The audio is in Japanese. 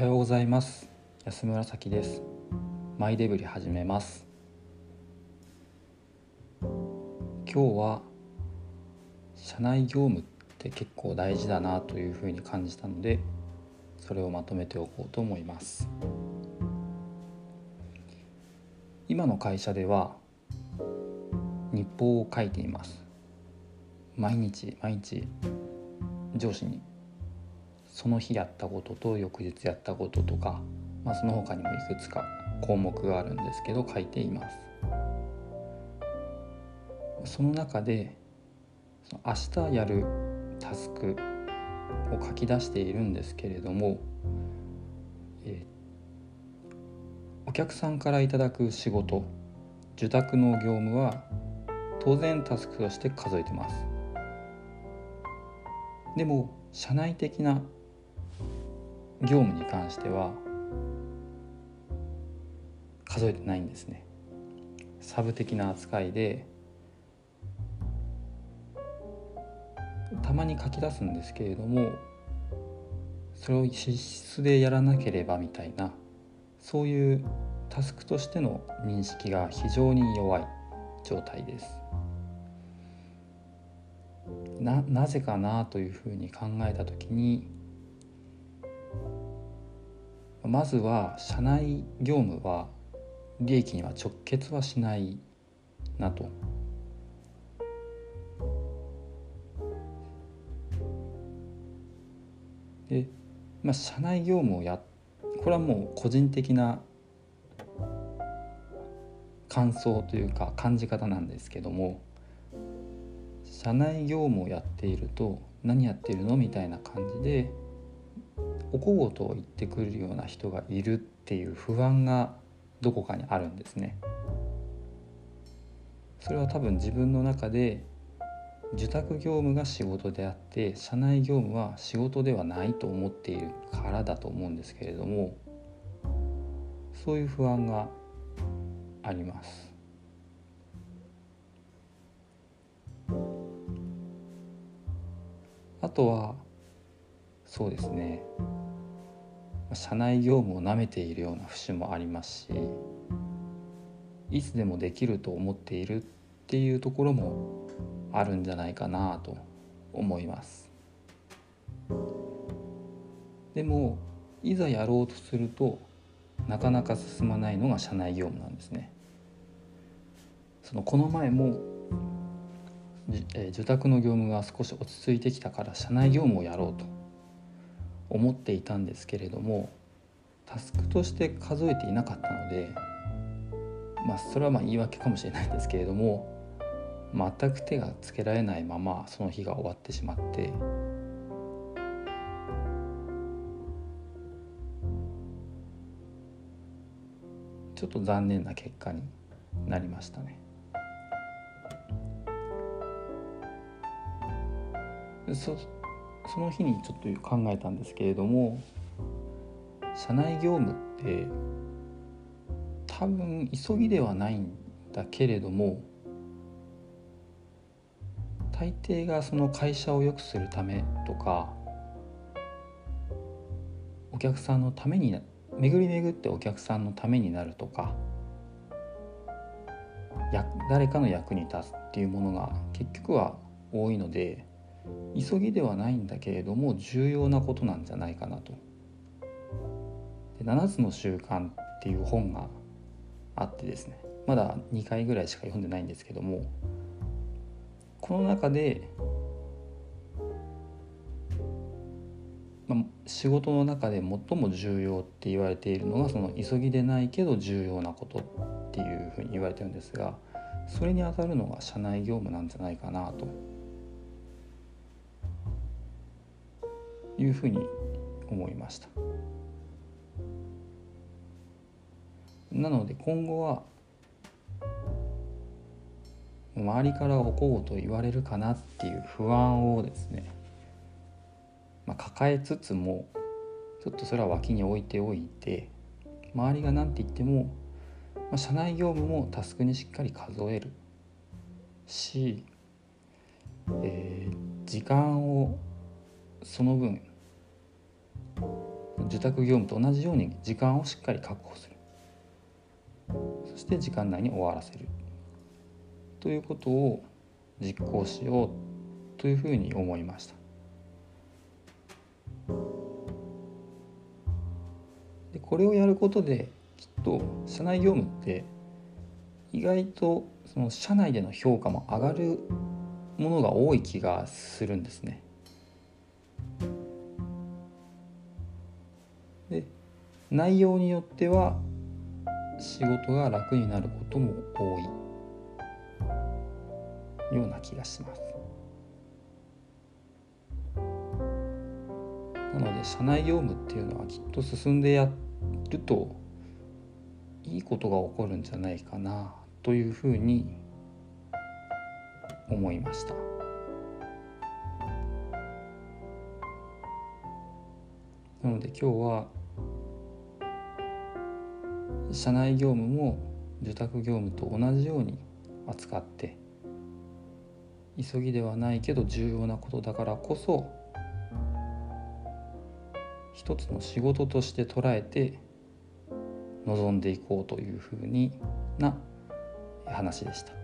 はようございます。安村咲です。マイデブリ始めます。今日は社内業務って結構大事だなというふうに感じたのでそれをまとめておこうと思います。今の会社では日報を書いています。毎日毎日上司にその日やったことと翌日やったこととか、まあ、その他にもいくつか項目があるんですけど書いています。その中で明日やるタスクを書き出しているんですけれども、えー、お客さんからいただく仕事受託の業務は当然タスクとして数えてます。でも社内的な業務に関しては数えてないんですねサブ的な扱いでたまに書き出すんですけれどもそれを資質でやらなければみたいなそういうタスクとしての認識が非常に弱い状態です。ななぜかなというふうに考えた時にまずは社内業務は利益には直結はしないなと。で、まあ、社内業務をやこれはもう個人的な感想というか感じ方なんですけども社内業務をやっていると何やってるのみたいな感じでお小言を言ってくるような人がいるっていう不安がどこかにあるんですね。それは多分自分の中で受託業務が仕事であって社内業務は仕事ではないと思っているからだと思うんですけれどもそういう不安があります。あとはそうですね。社内業務をなめているような節もありますしいつでもできると思っているっていうところもあるんじゃないかなと思います。でもいざやろうとするとなかなか進まないのが社内業務なんですね。そのこの前も受託の業務が少し落ち着いてきたから社内業務をやろうと思っていたんですけれどもタスクとして数えていなかったのでまあそれはまあ言い訳かもしれないんですけれども全く手がつけられないままその日が終わってしまってちょっと残念な結果になりましたね。そその日にちょっと考えたんですけれども社内業務って多分急ぎではないんだけれども大抵がその会社を良くするためとかお客さんのために巡り巡ってお客さんのためになるとか誰かの役に立つっていうものが結局は多いので急ぎではないんだけれども重要なことなんじゃないかなと。で7つの習慣っていう本があってですねまだ2回ぐらいしか読んでないんですけどもこの中で、まあ、仕事の中で最も重要って言われているのがその急ぎでないけど重要なことっていうふうに言われてるんですがそれにあたるのが社内業務なんじゃないかなというふうに思いました。なので今後は周りからおこうと言われるかなっていう不安をですね、まあ、抱えつつもちょっとそれは脇に置いておいて周りが何て言っても、まあ、社内業務もタスクにしっかり数えるし、えー、時間をその分受託業務と同じように時間をしっかり確保する。そして時間内に終わらせる。ということを実行しようというふうに思いました。でこれをやることできっと社内業務って意外とその社内での評価も上がるものが多い気がするんですね。で内容によっては仕事が楽になることも多いような気がします。なので社内業務っていうのはきっと進んでやるといいことが起こるんじゃないかなというふうに思いました。なので今日は社内業務も受託業務と同じように扱って急ぎではないけど重要なことだからこそ一つの仕事として捉えて臨んでいこうというふうにな話でした。